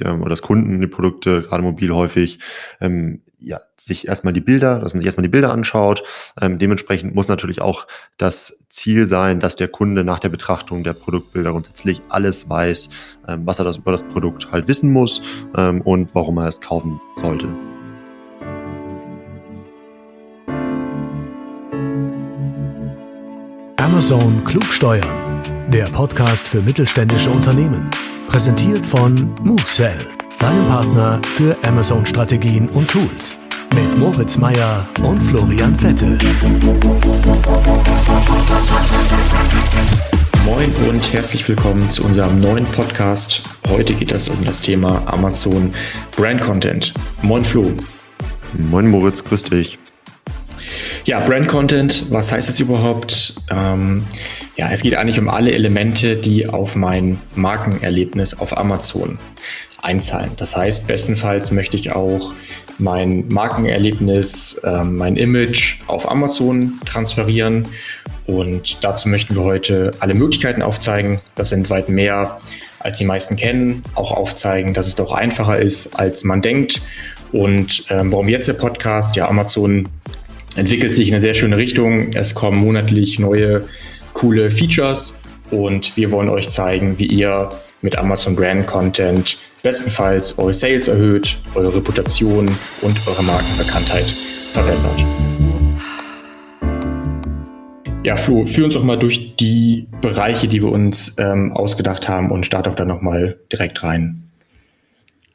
ähm, oder dass Kunden die Produkte, gerade mobil häufig, ähm, ja, sich erstmal die Bilder, dass man sich erstmal die Bilder anschaut. Ähm, dementsprechend muss natürlich auch das Ziel sein, dass der Kunde nach der Betrachtung der Produktbilder grundsätzlich alles weiß, ähm, was er das über das Produkt halt wissen muss ähm, und warum er es kaufen sollte. Amazon Klugsteuern, der Podcast für mittelständische Unternehmen. Präsentiert von MoveSell, deinem Partner für Amazon-Strategien und Tools. Mit Moritz Meyer und Florian Vettel. Moin und herzlich willkommen zu unserem neuen Podcast. Heute geht es um das Thema Amazon Brand Content. Moin Flo. Moin Moritz, grüß dich. Ja, Brand Content, was heißt das überhaupt? Ähm, ja, es geht eigentlich um alle Elemente, die auf mein Markenerlebnis auf Amazon einzahlen. Das heißt, bestenfalls möchte ich auch mein Markenerlebnis, äh, mein Image auf Amazon transferieren. Und dazu möchten wir heute alle Möglichkeiten aufzeigen. Das sind weit mehr, als die meisten kennen. Auch aufzeigen, dass es doch einfacher ist, als man denkt. Und ähm, warum jetzt der Podcast? Ja, Amazon entwickelt sich in eine sehr schöne Richtung. Es kommen monatlich neue coole Features und wir wollen euch zeigen, wie ihr mit Amazon Brand Content bestenfalls eure Sales erhöht, eure Reputation und eure Markenbekanntheit verbessert. Ja, Flo, führ uns doch mal durch die Bereiche, die wir uns ähm, ausgedacht haben und start auch dann nochmal direkt rein.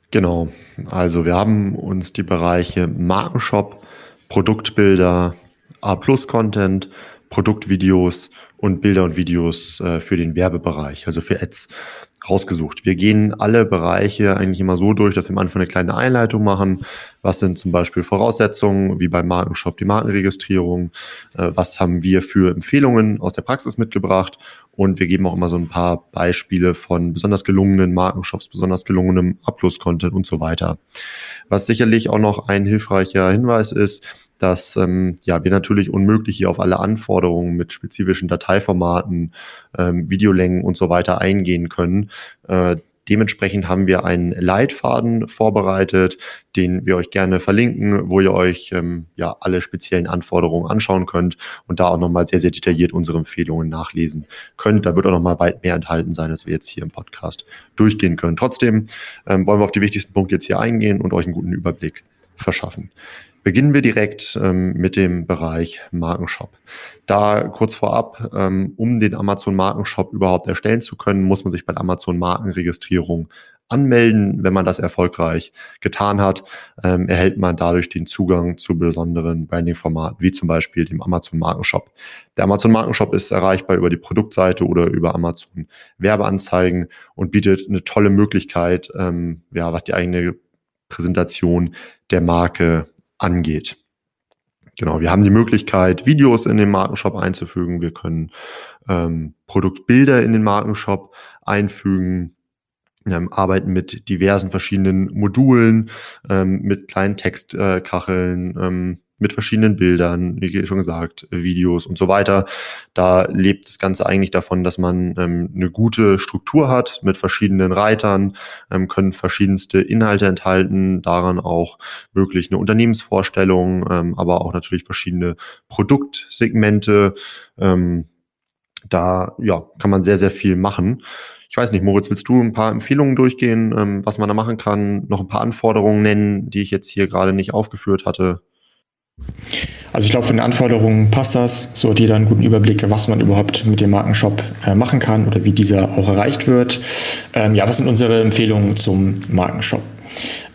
Genau, also wir haben uns die Bereiche Markenshop, Produktbilder, A-Plus-Content, Produktvideos und Bilder und Videos äh, für den Werbebereich, also für Ads rausgesucht. Wir gehen alle Bereiche eigentlich immer so durch, dass wir am Anfang eine kleine Einleitung machen. Was sind zum Beispiel Voraussetzungen, wie beim Markenshop die Markenregistrierung? Äh, was haben wir für Empfehlungen aus der Praxis mitgebracht? Und wir geben auch immer so ein paar Beispiele von besonders gelungenen Markenshops, besonders gelungenem Abschluss-Content und so weiter. Was sicherlich auch noch ein hilfreicher Hinweis ist, dass ähm, ja, wir natürlich unmöglich hier auf alle Anforderungen mit spezifischen Dateiformaten, ähm, Videolängen und so weiter eingehen können. Äh, dementsprechend haben wir einen Leitfaden vorbereitet, den wir euch gerne verlinken, wo ihr euch ähm, ja alle speziellen Anforderungen anschauen könnt und da auch nochmal sehr, sehr detailliert unsere Empfehlungen nachlesen könnt. Da wird auch nochmal weit mehr enthalten sein, als wir jetzt hier im Podcast durchgehen können. Trotzdem ähm, wollen wir auf die wichtigsten Punkte jetzt hier eingehen und euch einen guten Überblick verschaffen. Beginnen wir direkt ähm, mit dem Bereich Markenshop. Da kurz vorab, ähm, um den Amazon Markenshop überhaupt erstellen zu können, muss man sich bei der Amazon Markenregistrierung anmelden. Wenn man das erfolgreich getan hat, ähm, erhält man dadurch den Zugang zu besonderen Branding-Formaten, wie zum Beispiel dem Amazon Markenshop. Der Amazon Markenshop ist erreichbar über die Produktseite oder über Amazon Werbeanzeigen und bietet eine tolle Möglichkeit, ähm, ja, was die eigene Präsentation der Marke angeht. Genau, wir haben die Möglichkeit, Videos in den Markenshop einzufügen. Wir können ähm, Produktbilder in den Markenshop einfügen, ähm, arbeiten mit diversen verschiedenen Modulen, ähm, mit kleinen Textkacheln, ähm, mit verschiedenen Bildern, wie schon gesagt, Videos und so weiter. Da lebt das Ganze eigentlich davon, dass man ähm, eine gute Struktur hat mit verschiedenen Reitern, ähm, können verschiedenste Inhalte enthalten, daran auch möglich eine Unternehmensvorstellung, ähm, aber auch natürlich verschiedene Produktsegmente. Ähm, da ja, kann man sehr, sehr viel machen. Ich weiß nicht, Moritz, willst du ein paar Empfehlungen durchgehen, ähm, was man da machen kann, noch ein paar Anforderungen nennen, die ich jetzt hier gerade nicht aufgeführt hatte? Also ich glaube, von den Anforderungen passt das. So hat jeder einen guten Überblick, was man überhaupt mit dem Markenshop äh, machen kann oder wie dieser auch erreicht wird. Ähm, ja, was sind unsere Empfehlungen zum Markenshop?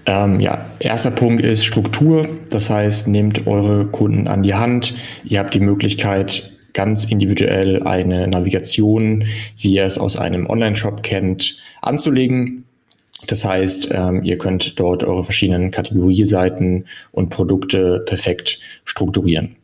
Ähm, ja, erster Punkt ist Struktur. Das heißt, nehmt eure Kunden an die Hand. Ihr habt die Möglichkeit, ganz individuell eine Navigation, wie ihr es aus einem Online-Shop kennt, anzulegen. Das heißt, ähm, ihr könnt dort eure verschiedenen Kategorieseiten und Produkte perfekt strukturieren.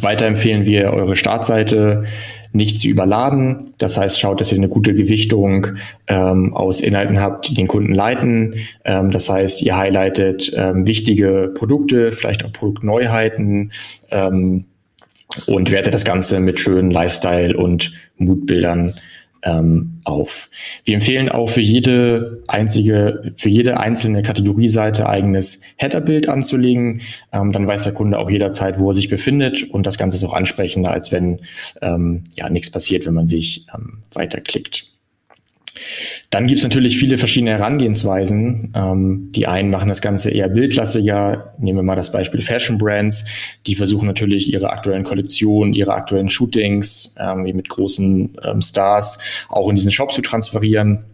Weiter empfehlen wir, eure Startseite nicht zu überladen. Das heißt, schaut, dass ihr eine gute Gewichtung ähm, aus Inhalten habt, die den Kunden leiten. Ähm, das heißt, ihr highlightet ähm, wichtige Produkte, vielleicht auch Produktneuheiten ähm, und wertet das Ganze mit schönen Lifestyle- und Moodbildern ähm, auf. Wir empfehlen auch für jede einzige, für jede einzelne Kategorieseite eigenes Headerbild anzulegen. Ähm, dann weiß der Kunde auch jederzeit, wo er sich befindet und das Ganze ist auch ansprechender, als wenn ähm, ja nichts passiert, wenn man sich ähm, weiterklickt. Dann gibt es natürlich viele verschiedene Herangehensweisen. Ähm, die einen machen das Ganze eher bildlastiger. Nehmen wir mal das Beispiel Fashion Brands. Die versuchen natürlich ihre aktuellen Kollektionen, ihre aktuellen Shootings ähm, mit großen ähm, Stars auch in diesen Shop zu transferieren.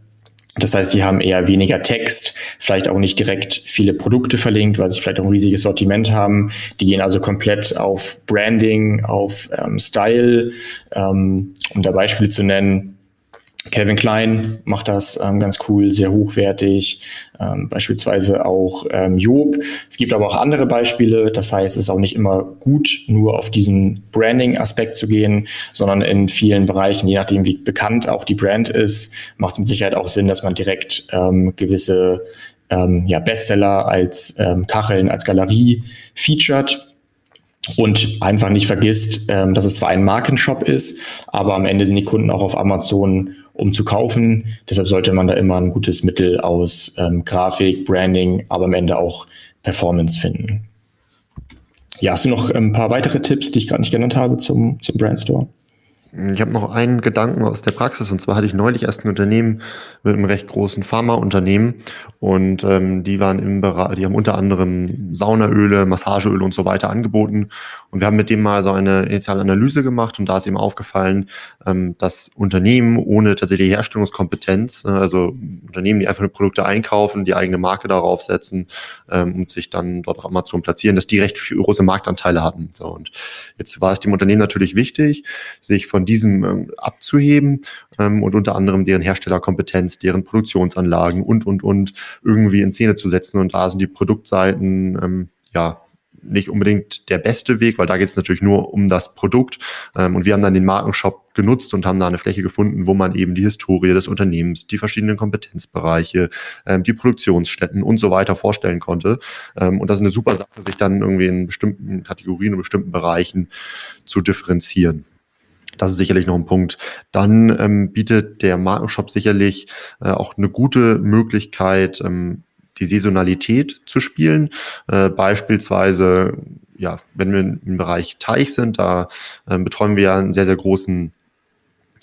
Das heißt, die haben eher weniger Text, vielleicht auch nicht direkt viele Produkte verlinkt, weil sie vielleicht auch ein riesiges Sortiment haben. Die gehen also komplett auf Branding, auf ähm, Style. Ähm, um da Beispiele zu nennen, Kevin Klein macht das ähm, ganz cool, sehr hochwertig, ähm, beispielsweise auch ähm, Job. Es gibt aber auch andere Beispiele, das heißt, es ist auch nicht immer gut, nur auf diesen Branding-Aspekt zu gehen, sondern in vielen Bereichen, je nachdem, wie bekannt auch die Brand ist, macht es mit Sicherheit auch Sinn, dass man direkt ähm, gewisse ähm, ja, Bestseller als ähm, Kacheln, als Galerie featured und einfach nicht vergisst, ähm, dass es zwar ein Markenshop ist, aber am Ende sind die Kunden auch auf Amazon um zu kaufen. Deshalb sollte man da immer ein gutes Mittel aus ähm, Grafik, Branding, aber am Ende auch Performance finden. Ja, hast du noch ein paar weitere Tipps, die ich gerade nicht genannt habe zum, zum Brandstore? Ich habe noch einen Gedanken aus der Praxis. Und zwar hatte ich neulich erst ein Unternehmen mit einem recht großen Pharmaunternehmen. Und ähm, die waren im Bereich, die haben unter anderem Saunaöle, Massageöle und so weiter angeboten. Und wir haben mit dem mal so eine initiale Analyse gemacht. Und da ist eben aufgefallen, ähm, dass Unternehmen ohne tatsächlich Herstellungskompetenz, äh, also Unternehmen, die einfach nur Produkte einkaufen, die eigene Marke darauf setzen ähm, und sich dann dort auf Amazon platzieren, dass die recht große Marktanteile hatten. So und jetzt war es dem Unternehmen natürlich wichtig, sich von von diesem ähm, abzuheben ähm, und unter anderem deren Herstellerkompetenz, deren Produktionsanlagen und, und, und irgendwie in Szene zu setzen. Und da sind die Produktseiten, ähm, ja, nicht unbedingt der beste Weg, weil da geht es natürlich nur um das Produkt. Ähm, und wir haben dann den Markenshop genutzt und haben da eine Fläche gefunden, wo man eben die Historie des Unternehmens, die verschiedenen Kompetenzbereiche, ähm, die Produktionsstätten und so weiter vorstellen konnte. Ähm, und das ist eine super Sache, sich dann irgendwie in bestimmten Kategorien und bestimmten Bereichen zu differenzieren. Das ist sicherlich noch ein Punkt. Dann ähm, bietet der Markenshop sicherlich äh, auch eine gute Möglichkeit, ähm, die Saisonalität zu spielen. Äh, beispielsweise, ja, wenn wir im Bereich Teich sind, da äh, betreuen wir ja einen sehr, sehr großen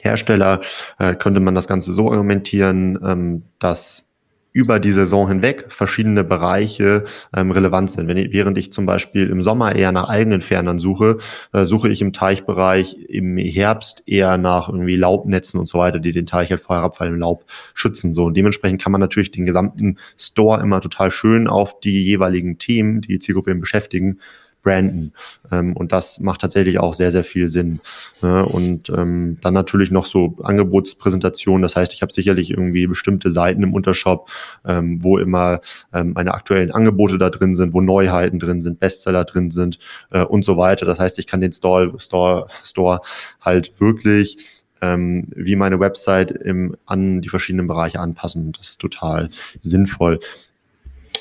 Hersteller, äh, könnte man das Ganze so argumentieren, ähm, dass über die Saison hinweg verschiedene Bereiche ähm, relevant sind. Wenn ich, während ich zum Beispiel im Sommer eher nach eigenen Fernern suche, äh, suche ich im Teichbereich im Herbst eher nach irgendwie Laubnetzen und so weiter, die den Teich halt vor herabfallendem Laub schützen. So und dementsprechend kann man natürlich den gesamten Store immer total schön auf die jeweiligen Themen, die Zielgruppe beschäftigen, branden. Ähm, und das macht tatsächlich auch sehr, sehr viel Sinn. Ne? Und ähm, dann natürlich noch so Angebotspräsentationen. Das heißt, ich habe sicherlich irgendwie bestimmte Seiten im Untershop, ähm, wo immer ähm, meine aktuellen Angebote da drin sind, wo Neuheiten drin sind, Bestseller drin sind äh, und so weiter. Das heißt, ich kann den Store, Store, Store halt wirklich ähm, wie meine Website im, an die verschiedenen Bereiche anpassen. Das ist total sinnvoll.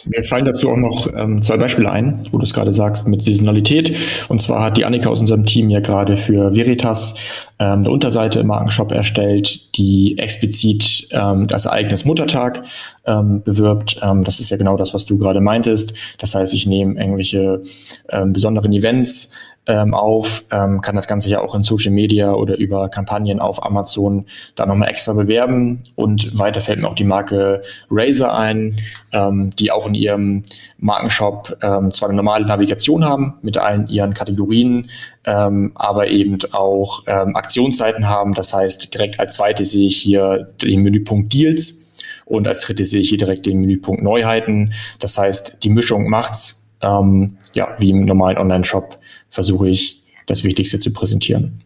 Mir fallen dazu auch noch ähm, zwei Beispiele ein, wo du es gerade sagst, mit Saisonalität. Und zwar hat die Annika aus unserem Team ja gerade für Veritas ähm, eine Unterseite im Markenshop erstellt, die explizit ähm, das Ereignis Muttertag ähm, bewirbt. Ähm, das ist ja genau das, was du gerade meintest. Das heißt, ich nehme irgendwelche ähm, besonderen Events ähm, auf, ähm, kann das Ganze ja auch in Social Media oder über Kampagnen auf Amazon da nochmal extra bewerben. Und weiter fällt mir auch die Marke Razer ein, ähm, die auch in ihrem Markenshop ähm, zwar eine normale Navigation haben mit allen ihren Kategorien, ähm, aber eben auch ähm, Aktionsseiten haben. Das heißt, direkt als zweite sehe ich hier den Menüpunkt Deals. Und als drittes sehe ich hier direkt den Menüpunkt Neuheiten. Das heißt, die Mischung macht's, ähm, ja, wie im normalen Online-Shop versuche ich, das Wichtigste zu präsentieren.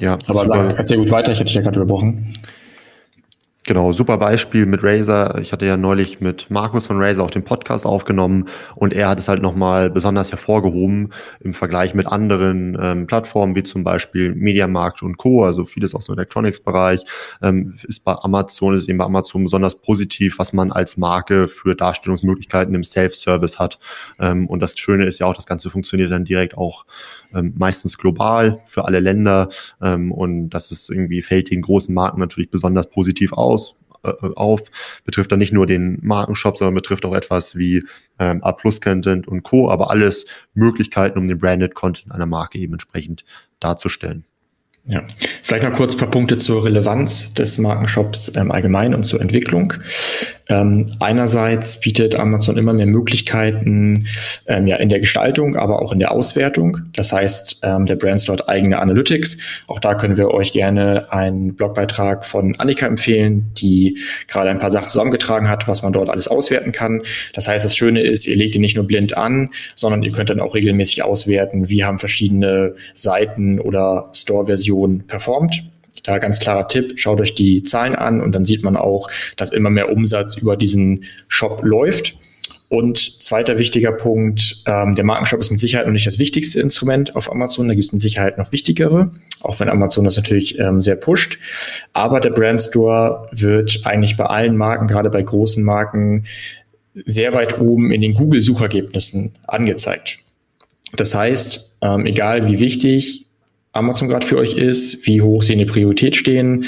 Ja, aber sag, erzähl gut weiter, ich hätte dich ja gerade überbrochen. Genau, super Beispiel mit Razer. Ich hatte ja neulich mit Markus von Razer auch den Podcast aufgenommen und er hat es halt nochmal besonders hervorgehoben im Vergleich mit anderen ähm, Plattformen wie zum Beispiel Mediamarkt und Co., also vieles aus dem Electronics-Bereich, ähm, ist bei Amazon, ist eben bei Amazon besonders positiv, was man als Marke für Darstellungsmöglichkeiten im Self-Service hat. Ähm, und das Schöne ist ja auch, das Ganze funktioniert dann direkt auch ähm, meistens global für alle Länder ähm, und das ist irgendwie fällt den großen Marken natürlich besonders positiv aus äh, auf, betrifft dann nicht nur den Markenshop, sondern betrifft auch etwas wie ähm, A-Plus-Content und Co., aber alles Möglichkeiten, um den Branded Content einer Marke eben entsprechend darzustellen. Ja, vielleicht noch kurz ein paar Punkte zur Relevanz des Markenshops ähm, allgemein und zur Entwicklung. Ähm, einerseits bietet Amazon immer mehr Möglichkeiten ähm, ja in der Gestaltung, aber auch in der Auswertung. Das heißt, ähm, der Brand dort eigene Analytics. Auch da können wir euch gerne einen Blogbeitrag von Annika empfehlen, die gerade ein paar Sachen zusammengetragen hat, was man dort alles auswerten kann. Das heißt, das Schöne ist, ihr legt ihn nicht nur blind an, sondern ihr könnt dann auch regelmäßig auswerten, wie haben verschiedene Seiten oder Store-Versionen performt. Da ganz klarer Tipp, schaut euch die Zahlen an und dann sieht man auch, dass immer mehr Umsatz über diesen Shop läuft. Und zweiter wichtiger Punkt, ähm, der Markenshop ist mit Sicherheit noch nicht das wichtigste Instrument auf Amazon. Da gibt es mit Sicherheit noch wichtigere, auch wenn Amazon das natürlich ähm, sehr pusht. Aber der Brand Store wird eigentlich bei allen Marken, gerade bei großen Marken, sehr weit oben in den Google-Suchergebnissen angezeigt. Das heißt, ähm, egal wie wichtig Amazon gerade für euch ist, wie hoch sie in der Priorität stehen.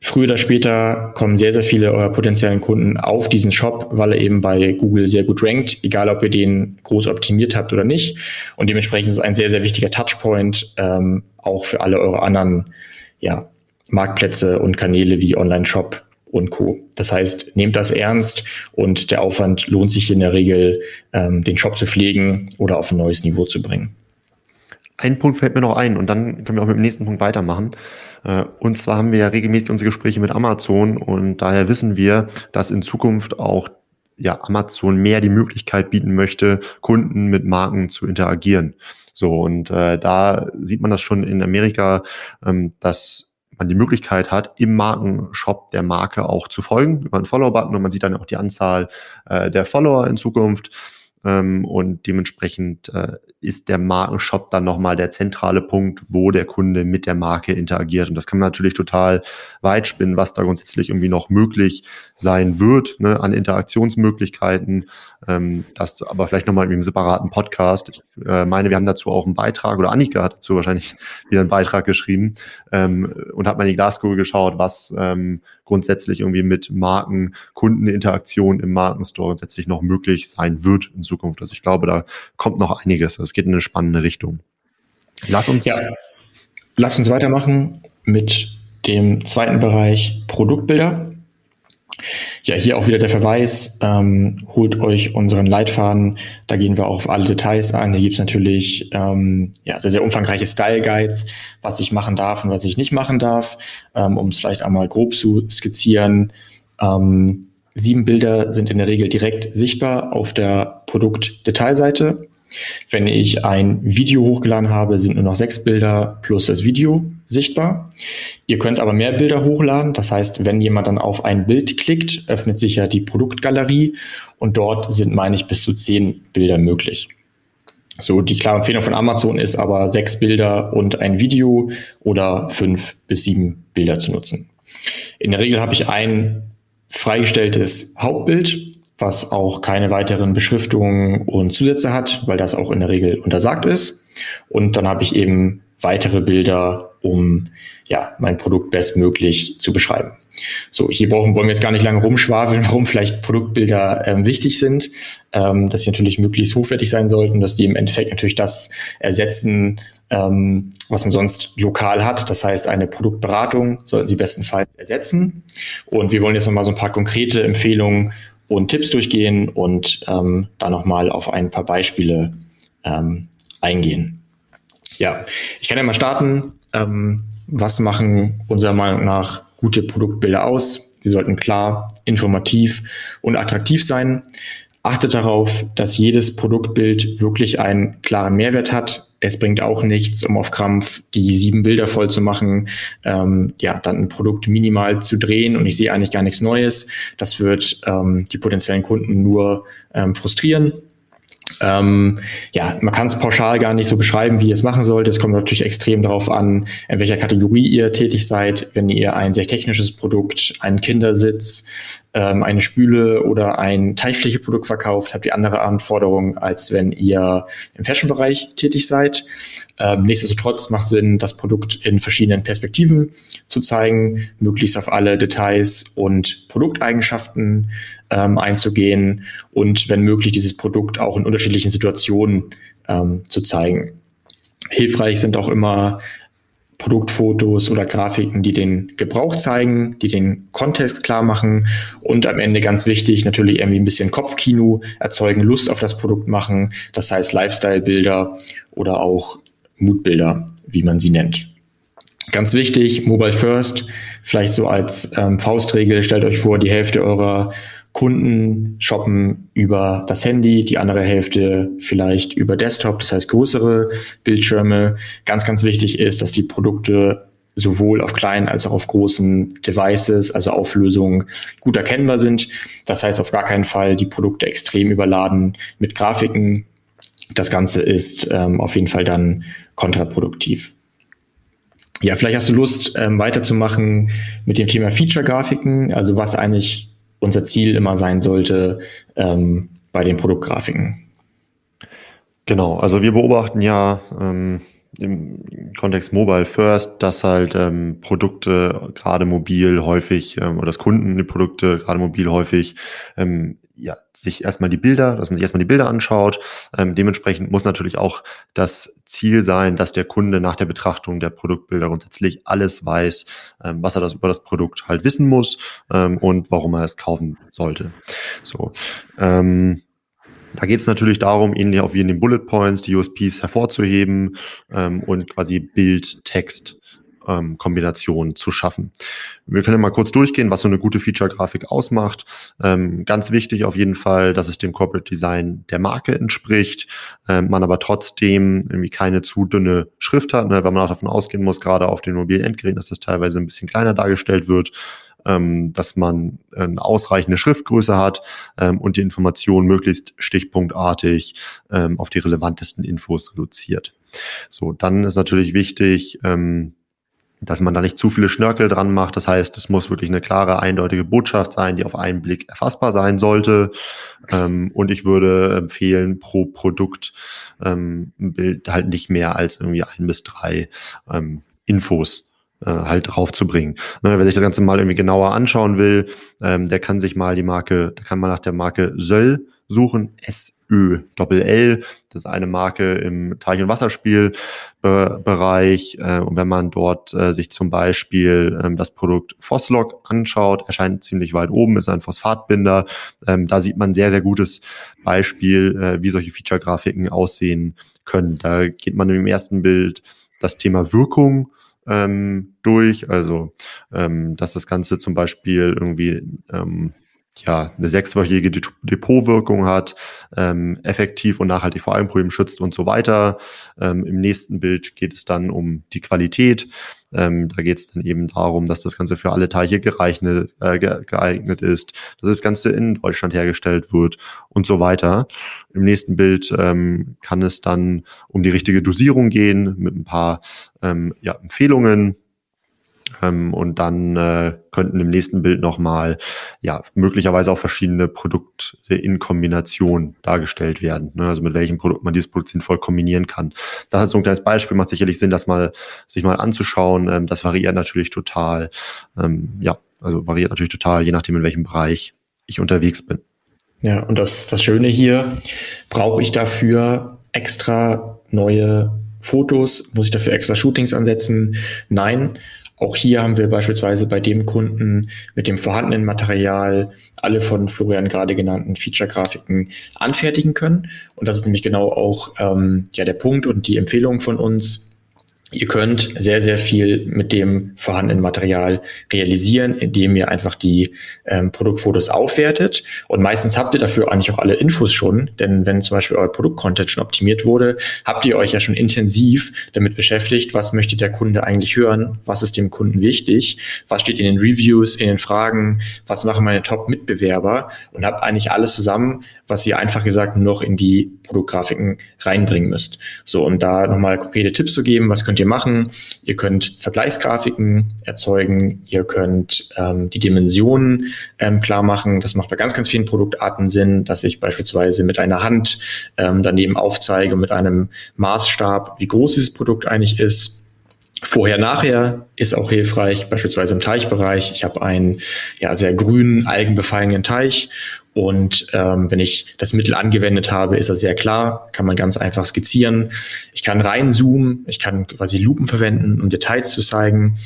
Früher oder später kommen sehr, sehr viele eurer potenziellen Kunden auf diesen Shop, weil er eben bei Google sehr gut rankt, egal ob ihr den groß optimiert habt oder nicht. Und dementsprechend ist es ein sehr, sehr wichtiger Touchpoint, ähm, auch für alle eure anderen ja, Marktplätze und Kanäle wie Online-Shop und Co. Das heißt, nehmt das ernst und der Aufwand lohnt sich in der Regel, ähm, den Shop zu pflegen oder auf ein neues Niveau zu bringen. Ein Punkt fällt mir noch ein und dann können wir auch mit dem nächsten Punkt weitermachen. Äh, und zwar haben wir ja regelmäßig unsere Gespräche mit Amazon und daher wissen wir, dass in Zukunft auch ja, Amazon mehr die Möglichkeit bieten möchte, Kunden mit Marken zu interagieren. So, und äh, da sieht man das schon in Amerika, ähm, dass man die Möglichkeit hat, im Markenshop der Marke auch zu folgen über einen Follow-Button und man sieht dann auch die Anzahl äh, der Follower in Zukunft. Ähm, und dementsprechend äh, ist der Markenshop dann nochmal der zentrale Punkt, wo der Kunde mit der Marke interagiert. Und das kann man natürlich total weit spinnen, was da grundsätzlich irgendwie noch möglich sein wird ne, an Interaktionsmöglichkeiten. Ähm, das aber vielleicht nochmal in einem separaten Podcast. Ich äh, meine, wir haben dazu auch einen Beitrag oder Annika hat dazu wahrscheinlich wieder einen Beitrag geschrieben ähm, und hat mal in die Glaskugel geschaut, was ähm, grundsätzlich irgendwie mit Marken, Kundeninteraktion im Markenstore grundsätzlich noch möglich sein wird in Zukunft. Also ich glaube, da kommt noch einiges. Es geht in eine spannende Richtung. Lass uns. Ja. Lass uns weitermachen mit dem zweiten Bereich Produktbilder. Ja, hier auch wieder der Verweis, ähm, holt euch unseren Leitfaden, da gehen wir auf alle Details ein. Hier gibt's natürlich ähm, ja, sehr, sehr umfangreiche Style-Guides, was ich machen darf und was ich nicht machen darf, ähm, um es vielleicht einmal grob zu skizzieren. Ähm, sieben Bilder sind in der Regel direkt sichtbar auf der Produktdetailseite. Wenn ich ein Video hochgeladen habe, sind nur noch sechs Bilder plus das Video sichtbar. Ihr könnt aber mehr Bilder hochladen. Das heißt, wenn jemand dann auf ein Bild klickt, öffnet sich ja die Produktgalerie und dort sind, meine ich, bis zu zehn Bilder möglich. So, die klare Empfehlung von Amazon ist aber sechs Bilder und ein Video oder fünf bis sieben Bilder zu nutzen. In der Regel habe ich ein freigestelltes Hauptbild was auch keine weiteren Beschriftungen und Zusätze hat, weil das auch in der Regel untersagt ist. Und dann habe ich eben weitere Bilder, um ja, mein Produkt bestmöglich zu beschreiben. So, hier brauchen, wollen wir jetzt gar nicht lange rumschwafeln, warum vielleicht Produktbilder ähm, wichtig sind, ähm, dass sie natürlich möglichst hochwertig sein sollten, dass die im Endeffekt natürlich das ersetzen, ähm, was man sonst lokal hat. Das heißt, eine Produktberatung sollten sie bestenfalls ersetzen. Und wir wollen jetzt nochmal so ein paar konkrete Empfehlungen und Tipps durchgehen und ähm, da nochmal auf ein paar Beispiele ähm, eingehen. Ja, ich kann ja mal starten. Ähm, was machen unserer Meinung nach gute Produktbilder aus? Sie sollten klar, informativ und attraktiv sein. Achtet darauf, dass jedes Produktbild wirklich einen klaren Mehrwert hat. Es bringt auch nichts, um auf Krampf die sieben Bilder voll zu machen, ähm, ja, dann ein Produkt minimal zu drehen und ich sehe eigentlich gar nichts Neues. Das wird ähm, die potenziellen Kunden nur ähm, frustrieren ähm, ja, man kann es pauschal gar nicht so beschreiben, wie ihr es machen sollt. Es kommt natürlich extrem darauf an, in welcher Kategorie ihr tätig seid. Wenn ihr ein sehr technisches Produkt, einen Kindersitz, ähm, eine Spüle oder ein Teichflächeprodukt verkauft, habt ihr andere Anforderungen, als wenn ihr im Fashion-Bereich tätig seid. Ähm, nichtsdestotrotz macht Sinn, das Produkt in verschiedenen Perspektiven zu zeigen, möglichst auf alle Details und Produkteigenschaften ähm, einzugehen und wenn möglich dieses Produkt auch in unterschiedlichen Situationen ähm, zu zeigen. Hilfreich sind auch immer Produktfotos oder Grafiken, die den Gebrauch zeigen, die den Kontext klar machen und am Ende ganz wichtig natürlich irgendwie ein bisschen Kopfkino erzeugen, Lust auf das Produkt machen, das heißt Lifestyle-Bilder oder auch Moodbilder, wie man sie nennt. Ganz wichtig, Mobile First, vielleicht so als ähm, Faustregel, stellt euch vor, die Hälfte eurer Kunden shoppen über das Handy, die andere Hälfte vielleicht über Desktop, das heißt größere Bildschirme. Ganz, ganz wichtig ist, dass die Produkte sowohl auf kleinen als auch auf großen Devices, also Auflösungen, gut erkennbar sind. Das heißt auf gar keinen Fall die Produkte extrem überladen mit Grafiken. Das Ganze ist ähm, auf jeden Fall dann kontraproduktiv. Ja, vielleicht hast du Lust, ähm, weiterzumachen mit dem Thema Feature-Grafiken, also was eigentlich unser Ziel immer sein sollte ähm, bei den Produktgrafiken. Genau, also wir beobachten ja ähm, im Kontext Mobile First, dass halt ähm, Produkte gerade mobil häufig ähm, oder das Kunden die Produkte gerade mobil häufig ähm, ja, sich erstmal die Bilder, dass man sich erstmal die Bilder anschaut. Ähm, dementsprechend muss natürlich auch das Ziel sein, dass der Kunde nach der Betrachtung der Produktbilder grundsätzlich alles weiß, ähm, was er das über das Produkt halt wissen muss ähm, und warum er es kaufen sollte. So. Ähm, da geht es natürlich darum, ähnlich auch wie in den Bullet Points, die USPs hervorzuheben ähm, und quasi Bild, Text ähm, Kombination zu schaffen. Wir können mal kurz durchgehen, was so eine gute Feature-Grafik ausmacht. Ähm, ganz wichtig auf jeden Fall, dass es dem Corporate Design der Marke entspricht, ähm, man aber trotzdem irgendwie keine zu dünne Schrift hat, ne, weil man auch davon ausgehen muss, gerade auf den mobilen Endgeräten, dass das teilweise ein bisschen kleiner dargestellt wird ähm, dass man eine ausreichende Schriftgröße hat ähm, und die Informationen möglichst stichpunktartig ähm, auf die relevantesten Infos reduziert. So, dann ist natürlich wichtig, ähm, dass man da nicht zu viele Schnörkel dran macht. Das heißt, es muss wirklich eine klare, eindeutige Botschaft sein, die auf einen Blick erfassbar sein sollte. Ähm, und ich würde empfehlen, pro Produkt ähm, halt nicht mehr als irgendwie ein bis drei ähm, Infos äh, halt draufzubringen. Ne, wer sich das Ganze mal irgendwie genauer anschauen will, ähm, der kann sich mal die Marke, der kann mal nach der Marke Söll suchen, SÖ Doppel L. Das ist eine Marke im Teich- und Wasserspielbereich. Äh, und wenn man dort äh, sich zum Beispiel ähm, das Produkt Phoslock anschaut, erscheint ziemlich weit oben, ist ein Phosphatbinder. Ähm, da sieht man sehr, sehr gutes Beispiel, äh, wie solche Feature-Grafiken aussehen können. Da geht man im ersten Bild das Thema Wirkung ähm, durch, also dass das Ganze zum Beispiel irgendwie ja, eine sechswöchige Depotwirkung hat, ähm, effektiv und nachhaltig vor allem Problemen schützt und so weiter. Ähm, Im nächsten Bild geht es dann um die Qualität. Ähm, da geht es dann eben darum, dass das Ganze für alle Teiche geeignet, äh, geeignet ist, dass das Ganze in Deutschland hergestellt wird und so weiter. Im nächsten Bild ähm, kann es dann um die richtige Dosierung gehen mit ein paar ähm, ja, Empfehlungen ähm, und dann äh, könnten im nächsten Bild nochmal, ja, möglicherweise auch verschiedene Produkte in Kombination dargestellt werden. Ne? Also mit welchem Produkt man dieses Produkt sinnvoll kombinieren kann. Das ist so ein kleines Beispiel, macht sicherlich Sinn, das mal, sich mal anzuschauen. Ähm, das variiert natürlich total. Ähm, ja, also variiert natürlich total, je nachdem, in welchem Bereich ich unterwegs bin. Ja, und das, das Schöne hier, brauche ich dafür extra neue Fotos? Muss ich dafür extra Shootings ansetzen? Nein, auch hier haben wir beispielsweise bei dem Kunden mit dem vorhandenen Material alle von Florian gerade genannten Feature-Grafiken anfertigen können. Und das ist nämlich genau auch ähm, ja, der Punkt und die Empfehlung von uns. Ihr könnt sehr, sehr viel mit dem vorhandenen Material realisieren, indem ihr einfach die ähm, Produktfotos aufwertet. Und meistens habt ihr dafür eigentlich auch alle Infos schon, denn wenn zum Beispiel euer Produktcontent schon optimiert wurde, habt ihr euch ja schon intensiv damit beschäftigt, was möchte der Kunde eigentlich hören, was ist dem Kunden wichtig, was steht in den Reviews, in den Fragen, was machen meine Top-Mitbewerber und habt eigentlich alles zusammen, was ihr einfach gesagt noch in die Produktgrafiken reinbringen müsst. So, um da nochmal konkrete Tipps zu geben, was könnt ihr machen? Ihr könnt Vergleichsgrafiken erzeugen, ihr könnt ähm, die Dimensionen ähm, klar machen. Das macht bei ganz, ganz vielen Produktarten Sinn, dass ich beispielsweise mit einer Hand ähm, daneben aufzeige, mit einem Maßstab, wie groß dieses Produkt eigentlich ist, Vorher, nachher ist auch hilfreich, beispielsweise im Teichbereich. Ich habe einen ja, sehr grünen, algenbefallenen Teich und ähm, wenn ich das Mittel angewendet habe, ist das sehr klar, kann man ganz einfach skizzieren. Ich kann reinzoomen, ich kann quasi Lupen verwenden, um Details zu zeigen.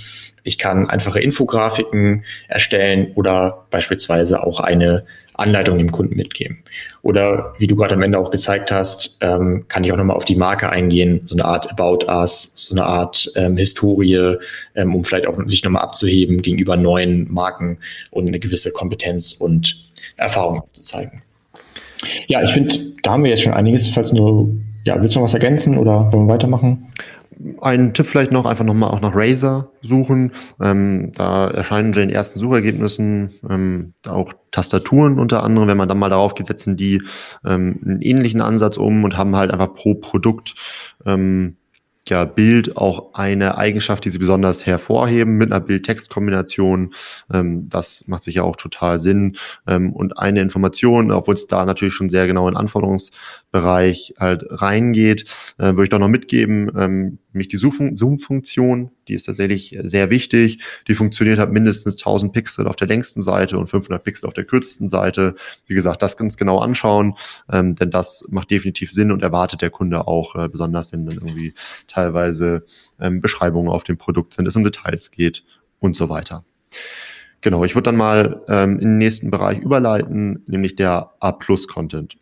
Ich kann einfache Infografiken erstellen oder beispielsweise auch eine Anleitung dem Kunden mitgeben. Oder wie du gerade am Ende auch gezeigt hast, ähm, kann ich auch nochmal auf die Marke eingehen, so eine Art About Us, so eine Art ähm, Historie, ähm, um vielleicht auch sich nochmal abzuheben gegenüber neuen Marken und eine gewisse Kompetenz und Erfahrung aufzuzeigen. Ja, ich finde, da haben wir jetzt schon einiges. Falls du, ja, willst du noch was ergänzen oder wollen wir weitermachen? Ein Tipp vielleicht noch, einfach nochmal auch nach Razer suchen. Ähm, da erscheinen in den ersten Suchergebnissen ähm, auch Tastaturen unter anderem. Wenn man dann mal darauf geht, setzen die ähm, einen ähnlichen Ansatz um und haben halt einfach pro Produkt ähm, ja, Bild auch eine Eigenschaft, die sie besonders hervorheben mit einer Bild-Text-Kombination. Ähm, das macht sich ja auch total Sinn. Ähm, und eine Information, obwohl es da natürlich schon sehr genau in Anforderungsbereich halt reingeht, äh, würde ich doch noch mitgeben, ähm, nämlich die Zoom-Funktion, die ist tatsächlich sehr wichtig. Die funktioniert halt mindestens 1000 Pixel auf der längsten Seite und 500 Pixel auf der kürzesten Seite. Wie gesagt, das ganz genau anschauen, ähm, denn das macht definitiv Sinn und erwartet der Kunde auch, äh, besonders wenn dann irgendwie teilweise ähm, Beschreibungen auf dem Produkt sind, es um Details geht und so weiter. Genau, ich würde dann mal ähm, in den nächsten Bereich überleiten, nämlich der A-Plus-Content.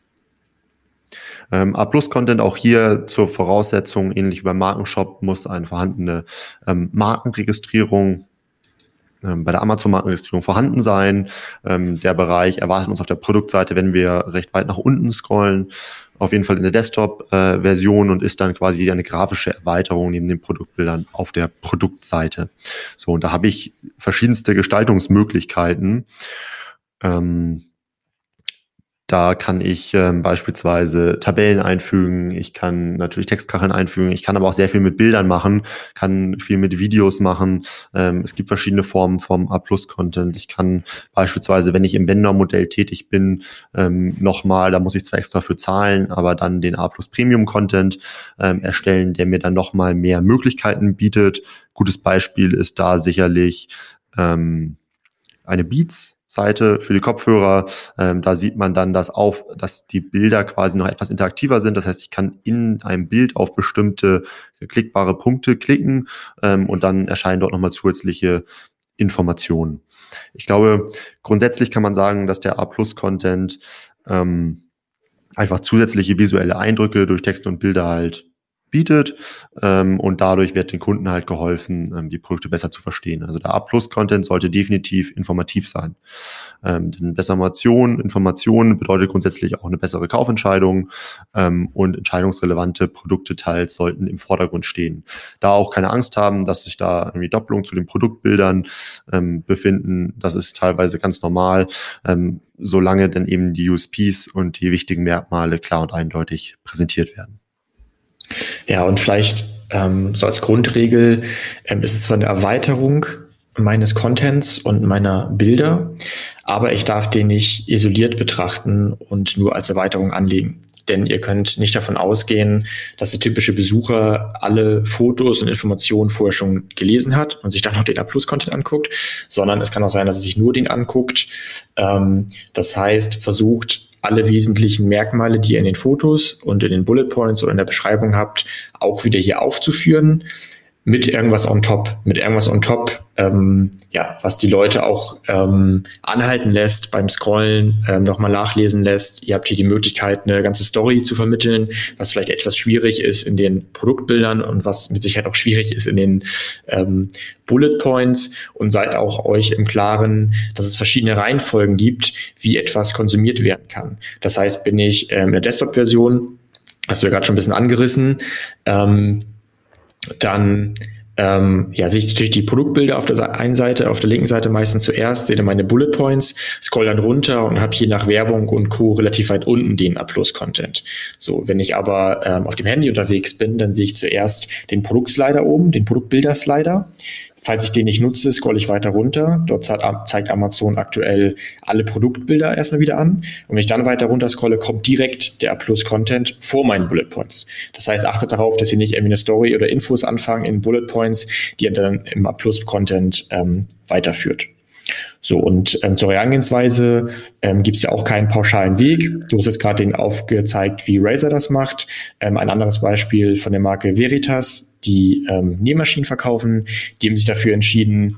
Ähm, A-Plus-Content auch hier zur Voraussetzung, ähnlich wie beim Markenshop, muss eine vorhandene ähm, Markenregistrierung ähm, bei der Amazon-Markenregistrierung vorhanden sein. Ähm, der Bereich erwartet uns auf der Produktseite, wenn wir recht weit nach unten scrollen, auf jeden Fall in der Desktop-Version äh, und ist dann quasi eine grafische Erweiterung neben den Produktbildern auf der Produktseite. So, und da habe ich verschiedenste Gestaltungsmöglichkeiten. Ähm, da kann ich ähm, beispielsweise Tabellen einfügen, ich kann natürlich Textkacheln einfügen, ich kann aber auch sehr viel mit Bildern machen, kann viel mit Videos machen. Ähm, es gibt verschiedene Formen vom A-Plus-Content. Ich kann beispielsweise, wenn ich im Vendor-Modell tätig bin, ähm, nochmal, da muss ich zwar extra für zahlen, aber dann den A-Plus Premium-Content ähm, erstellen, der mir dann nochmal mehr Möglichkeiten bietet. Gutes Beispiel ist da sicherlich ähm, eine Beats Seite für die Kopfhörer. Ähm, da sieht man dann, dass auf, dass die Bilder quasi noch etwas interaktiver sind. Das heißt, ich kann in einem Bild auf bestimmte klickbare Punkte klicken ähm, und dann erscheinen dort nochmal zusätzliche Informationen. Ich glaube, grundsätzlich kann man sagen, dass der A-Plus-Content ähm, einfach zusätzliche visuelle Eindrücke durch Texte und Bilder halt bietet ähm, und dadurch wird den Kunden halt geholfen, ähm, die Produkte besser zu verstehen. Also der A-Plus-Content sollte definitiv informativ sein. Ähm, denn Information, Information bedeutet grundsätzlich auch eine bessere Kaufentscheidung ähm, und entscheidungsrelevante Produktdetails sollten im Vordergrund stehen. Da auch keine Angst haben, dass sich da irgendwie Doppelungen zu den Produktbildern ähm, befinden. Das ist teilweise ganz normal, ähm, solange dann eben die USPs und die wichtigen Merkmale klar und eindeutig präsentiert werden. Ja, und vielleicht ähm, so als Grundregel ähm, ist es zwar eine Erweiterung meines Contents und meiner Bilder, aber ich darf den nicht isoliert betrachten und nur als Erweiterung anlegen. Denn ihr könnt nicht davon ausgehen, dass der typische Besucher alle Fotos und Informationen vorher schon gelesen hat und sich dann noch den A-Plus-Content anguckt, sondern es kann auch sein, dass er sich nur den anguckt. Ähm, das heißt, versucht alle wesentlichen Merkmale, die ihr in den Fotos und in den Bullet Points oder in der Beschreibung habt, auch wieder hier aufzuführen. Mit irgendwas on top, mit irgendwas on top, ähm, ja, was die Leute auch ähm, anhalten lässt beim Scrollen, ähm, nochmal nachlesen lässt. Ihr habt hier die Möglichkeit, eine ganze Story zu vermitteln, was vielleicht etwas schwierig ist in den Produktbildern und was mit Sicherheit auch schwierig ist in den ähm, Bullet Points und seid auch euch im Klaren, dass es verschiedene Reihenfolgen gibt, wie etwas konsumiert werden kann. Das heißt, bin ich ähm, in der Desktop-Version, hast du ja gerade schon ein bisschen angerissen, ähm, dann ähm, ja, sehe ich natürlich die Produktbilder auf der einen Seite, auf der linken Seite meistens zuerst, sehe dann meine Bullet Points, scroll dann runter und habe hier nach Werbung und Co. relativ weit unten den Upload-Content. So, wenn ich aber ähm, auf dem Handy unterwegs bin, dann sehe ich zuerst den Produktslider oben, den Produktbilder-Slider. Falls ich den nicht nutze, scrolle ich weiter runter. Dort zeigt Amazon aktuell alle Produktbilder erstmal wieder an. Und wenn ich dann weiter runter scrolle, kommt direkt der A-Plus-Content vor meinen Bullet Points. Das heißt, achtet darauf, dass ihr nicht irgendwie eine Story oder Infos anfangen in Bullet Points, die ihr dann im A-Plus-Content ähm, weiterführt. So, und ähm, zur Herangehensweise ähm, gibt es ja auch keinen pauschalen Weg. Du hast jetzt gerade den aufgezeigt, wie Razer das macht. Ähm, ein anderes Beispiel von der Marke Veritas, die ähm, Nähmaschinen verkaufen, die haben sich dafür entschieden,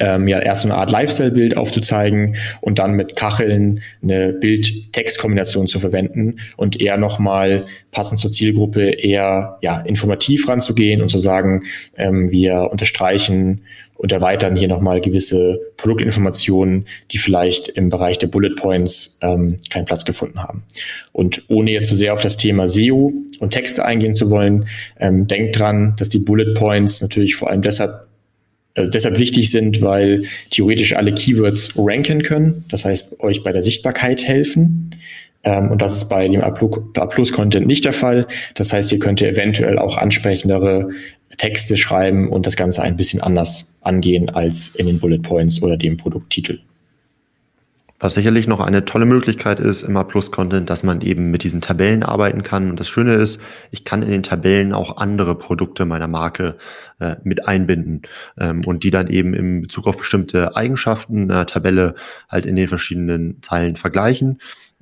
ähm, ja erst so eine Art Lifestyle-Bild aufzuzeigen und dann mit Kacheln eine Bild-Text-Kombination zu verwenden und eher nochmal passend zur Zielgruppe eher ja informativ ranzugehen und zu sagen, ähm, wir unterstreichen und erweitern hier nochmal gewisse Produktinformationen, die vielleicht im Bereich der Bullet Points ähm, keinen Platz gefunden haben. Und ohne jetzt zu so sehr auf das Thema SEO und Texte eingehen zu wollen, ähm, denkt dran, dass die Bullet Points natürlich vor allem deshalb äh, deshalb wichtig sind, weil theoretisch alle Keywords ranken können, das heißt euch bei der Sichtbarkeit helfen. Ähm, und das ist bei dem A-Plus-Content nicht der Fall. Das heißt, ihr könnt eventuell auch ansprechendere Texte schreiben und das Ganze ein bisschen anders angehen als in den Bullet Points oder dem Produkttitel. Was sicherlich noch eine tolle Möglichkeit ist im A-Plus-Content, dass man eben mit diesen Tabellen arbeiten kann. Und das Schöne ist, ich kann in den Tabellen auch andere Produkte meiner Marke äh, mit einbinden ähm, und die dann eben in Bezug auf bestimmte Eigenschaften einer Tabelle halt in den verschiedenen Zeilen vergleichen.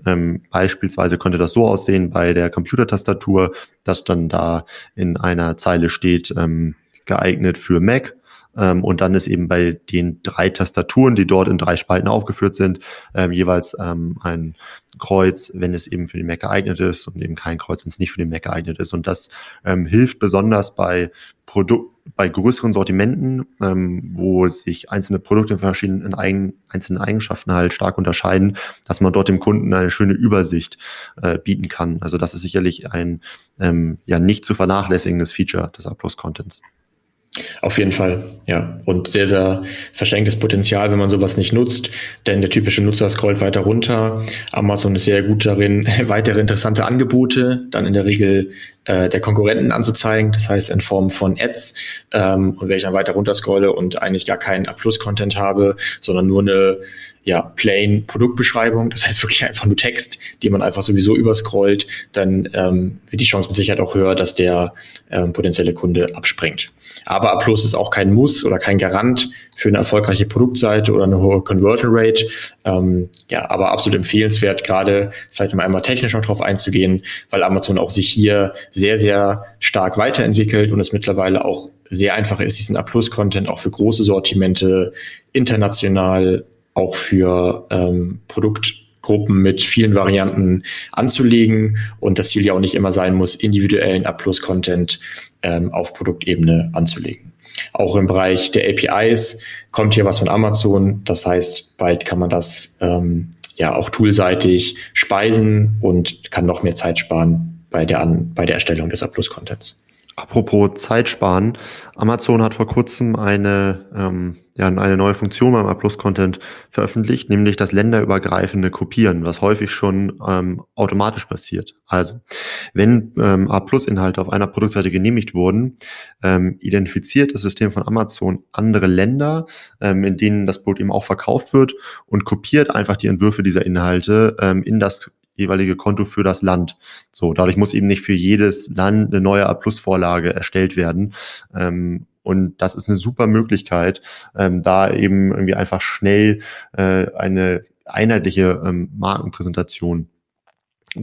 Ähm, beispielsweise könnte das so aussehen bei der Computertastatur, dass dann da in einer Zeile steht, ähm, geeignet für Mac. Ähm, und dann ist eben bei den drei Tastaturen, die dort in drei Spalten aufgeführt sind, ähm, jeweils ähm, ein Kreuz, wenn es eben für den Mac geeignet ist und eben kein Kreuz, wenn es nicht für den Mac geeignet ist. Und das ähm, hilft besonders bei Produkt bei größeren Sortimenten, ähm, wo sich einzelne Produkte in verschiedenen eigen, einzelnen Eigenschaften halt stark unterscheiden, dass man dort dem Kunden eine schöne Übersicht äh, bieten kann. Also das ist sicherlich ein ähm, ja nicht zu vernachlässigendes Feature des A-Plus-Contents. Auf jeden Fall, ja. Und sehr, sehr verschenktes Potenzial, wenn man sowas nicht nutzt. Denn der typische Nutzer scrollt weiter runter. Amazon ist sehr gut darin, weitere interessante Angebote dann in der Regel äh, der Konkurrenten anzuzeigen. Das heißt in Form von Ads. Ähm, und wenn ich dann weiter runter scrolle und eigentlich gar keinen A-Plus-Content habe, sondern nur eine ja, plain Produktbeschreibung, das heißt wirklich einfach nur Text, die man einfach sowieso überscrollt, dann ähm, wird die Chance mit Sicherheit auch höher, dass der ähm, potenzielle Kunde abspringt. Aber A ist auch kein Muss oder kein Garant für eine erfolgreiche Produktseite oder eine hohe Conversion Rate. Ähm, ja, aber absolut empfehlenswert, gerade vielleicht mal einmal technisch noch drauf einzugehen, weil Amazon auch sich hier sehr, sehr stark weiterentwickelt und es mittlerweile auch sehr einfach ist, diesen A-Plus-Content auch für große Sortimente international auch für ähm, Produktgruppen mit vielen Varianten anzulegen und das Ziel ja auch nicht immer sein muss, individuellen A-Plus-Content ähm, auf Produktebene anzulegen. Auch im Bereich der APIs kommt hier was von Amazon. Das heißt, bald kann man das ähm, ja auch toolseitig speisen und kann noch mehr Zeit sparen bei der, An bei der Erstellung des A-Plus-Contents. Apropos Zeit sparen. Amazon hat vor kurzem eine, ähm, ja, eine neue Funktion beim A-Plus-Content veröffentlicht, nämlich das länderübergreifende Kopieren, was häufig schon ähm, automatisch passiert. Also, wenn ähm, A-Plus-Inhalte auf einer Produktseite genehmigt wurden, ähm, identifiziert das System von Amazon andere Länder, ähm, in denen das Produkt eben auch verkauft wird und kopiert einfach die Entwürfe dieser Inhalte ähm, in das jeweilige Konto für das Land. So, dadurch muss eben nicht für jedes Land eine neue A-Plus-Vorlage erstellt werden. Ähm, und das ist eine super Möglichkeit, ähm, da eben irgendwie einfach schnell äh, eine einheitliche ähm, Markenpräsentation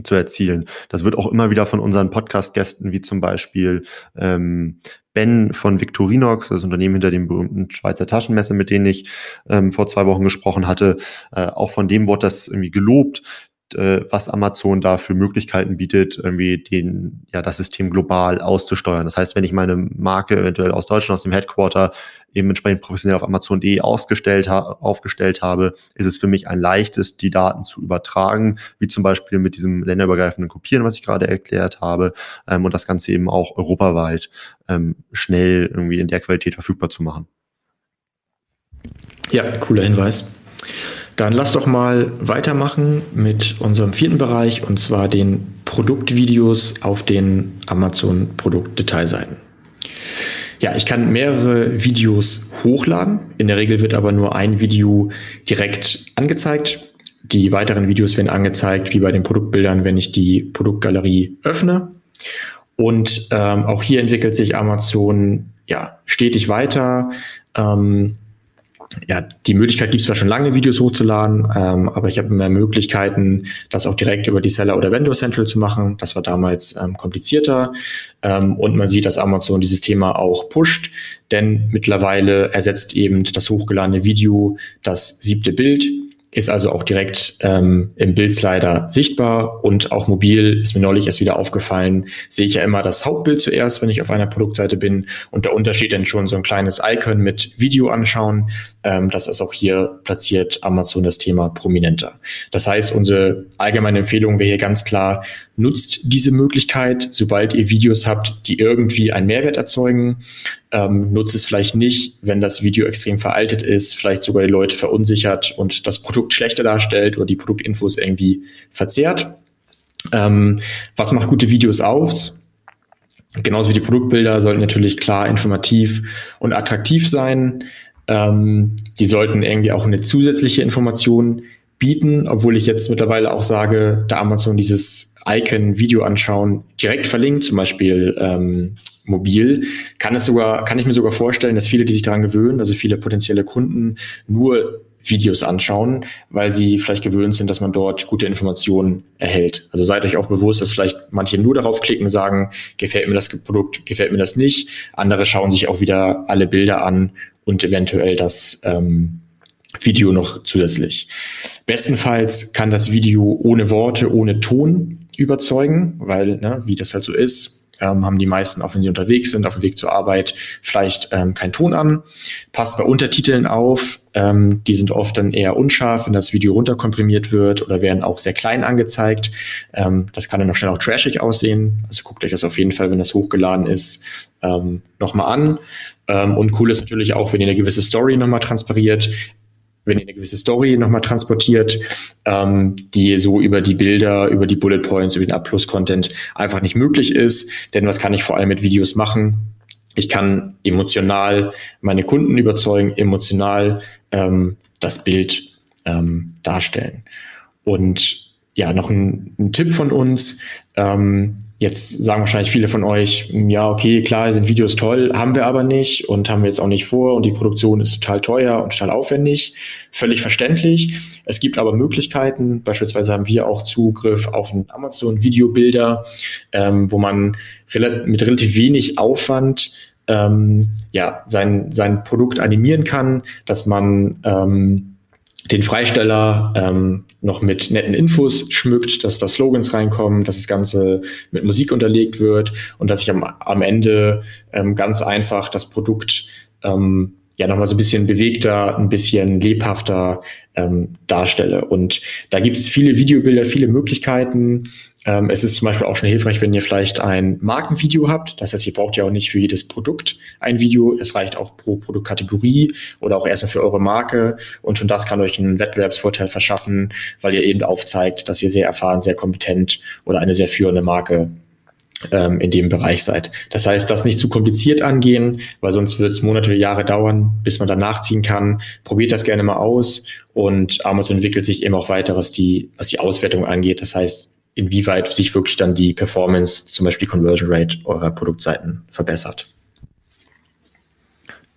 zu erzielen. Das wird auch immer wieder von unseren Podcast-Gästen, wie zum Beispiel ähm, Ben von Victorinox, das Unternehmen hinter dem berühmten Schweizer Taschenmesser, mit denen ich ähm, vor zwei Wochen gesprochen hatte, äh, auch von dem wurde das irgendwie gelobt, äh, was Amazon da für Möglichkeiten bietet, irgendwie den, ja, das System global auszusteuern. Das heißt, wenn ich meine Marke eventuell aus Deutschland, aus dem Headquarter eben entsprechend professionell auf Amazon.de ausgestellt ha aufgestellt habe, ist es für mich ein leichtes, die Daten zu übertragen, wie zum Beispiel mit diesem länderübergreifenden Kopieren, was ich gerade erklärt habe, ähm, und das Ganze eben auch europaweit ähm, schnell irgendwie in der Qualität verfügbar zu machen. Ja, cooler Hinweis. Dann lass doch mal weitermachen mit unserem vierten Bereich und zwar den Produktvideos auf den Amazon Produktdetailseiten. Ja, ich kann mehrere Videos hochladen. In der Regel wird aber nur ein Video direkt angezeigt. Die weiteren Videos werden angezeigt, wie bei den Produktbildern, wenn ich die Produktgalerie öffne. Und ähm, auch hier entwickelt sich Amazon ja stetig weiter. Ähm, ja, die Möglichkeit gibt es zwar schon lange, Videos hochzuladen, ähm, aber ich habe mehr Möglichkeiten, das auch direkt über die Seller oder Vendor Central zu machen. Das war damals ähm, komplizierter. Ähm, und man sieht, dass Amazon dieses Thema auch pusht, denn mittlerweile ersetzt eben das hochgeladene Video das siebte Bild ist also auch direkt ähm, im Bildslider sichtbar und auch mobil ist mir neulich erst wieder aufgefallen, sehe ich ja immer das Hauptbild zuerst, wenn ich auf einer Produktseite bin und der Unterschied dann schon so ein kleines Icon mit Video anschauen. Ähm, das ist auch hier platziert Amazon das Thema prominenter. Das heißt, unsere allgemeine Empfehlung wäre hier ganz klar, nutzt diese Möglichkeit, sobald ihr Videos habt, die irgendwie einen Mehrwert erzeugen. Ähm, nutzt es vielleicht nicht, wenn das Video extrem veraltet ist, vielleicht sogar die Leute verunsichert und das Produkt schlechter darstellt oder die Produktinfos irgendwie verzerrt. Ähm, was macht gute Videos aus? Genauso wie die Produktbilder sollten natürlich klar, informativ und attraktiv sein. Ähm, die sollten irgendwie auch eine zusätzliche Information bieten, obwohl ich jetzt mittlerweile auch sage, da Amazon dieses Icon Video anschauen direkt verlinkt, zum Beispiel ähm, mobil, kann es sogar, kann ich mir sogar vorstellen, dass viele, die sich daran gewöhnen, also viele potenzielle Kunden, nur Videos anschauen, weil sie vielleicht gewöhnt sind, dass man dort gute Informationen erhält. Also seid euch auch bewusst, dass vielleicht manche nur darauf klicken, sagen, gefällt mir das Produkt, gefällt mir das nicht. Andere schauen sich auch wieder alle Bilder an und eventuell das ähm, Video noch zusätzlich. Bestenfalls kann das Video ohne Worte, ohne Ton überzeugen, weil, ne, wie das halt so ist, ähm, haben die meisten, auch wenn sie unterwegs sind, auf dem Weg zur Arbeit, vielleicht ähm, keinen Ton an. Passt bei Untertiteln auf. Ähm, die sind oft dann eher unscharf, wenn das Video runterkomprimiert wird oder werden auch sehr klein angezeigt. Ähm, das kann dann noch schnell auch trashig aussehen. Also guckt euch das auf jeden Fall, wenn das hochgeladen ist, ähm, nochmal an. Ähm, und cool ist natürlich auch, wenn ihr eine gewisse Story nochmal transpariert wenn ihr eine gewisse Story nochmal transportiert, ähm, die so über die Bilder, über die Bullet Points, über den A-Plus-Content einfach nicht möglich ist. Denn was kann ich vor allem mit Videos machen? Ich kann emotional meine Kunden überzeugen, emotional ähm, das Bild ähm, darstellen. Und ja, noch ein, ein Tipp von uns. Ähm, Jetzt sagen wahrscheinlich viele von euch, ja, okay, klar, sind Videos toll, haben wir aber nicht und haben wir jetzt auch nicht vor und die Produktion ist total teuer und total aufwendig. Völlig verständlich. Es gibt aber Möglichkeiten. Beispielsweise haben wir auch Zugriff auf einen Amazon Videobilder, ähm, wo man rel mit relativ wenig Aufwand ähm, ja, sein, sein Produkt animieren kann, dass man ähm, den Freisteller ähm, noch mit netten Infos schmückt, dass da Slogans reinkommen, dass das Ganze mit Musik unterlegt wird und dass ich am, am Ende ähm, ganz einfach das Produkt ähm, ja nochmal so ein bisschen bewegter, ein bisschen lebhafter ähm, darstelle. Und da gibt es viele Videobilder, viele Möglichkeiten. Ähm, es ist zum Beispiel auch schon hilfreich, wenn ihr vielleicht ein Markenvideo habt. Das heißt, ihr braucht ja auch nicht für jedes Produkt ein Video. Es reicht auch pro Produktkategorie oder auch erstmal für eure Marke. Und schon das kann euch einen Wettbewerbsvorteil verschaffen, weil ihr eben aufzeigt, dass ihr sehr erfahren, sehr kompetent oder eine sehr führende Marke ähm, in dem Bereich seid. Das heißt, das nicht zu kompliziert angehen, weil sonst wird es Monate oder Jahre dauern, bis man dann nachziehen kann. Probiert das gerne mal aus und Amazon entwickelt sich eben auch weiter, was die, was die Auswertung angeht. Das heißt, inwieweit sich wirklich dann die Performance, zum Beispiel Conversion Rate eurer Produktseiten verbessert.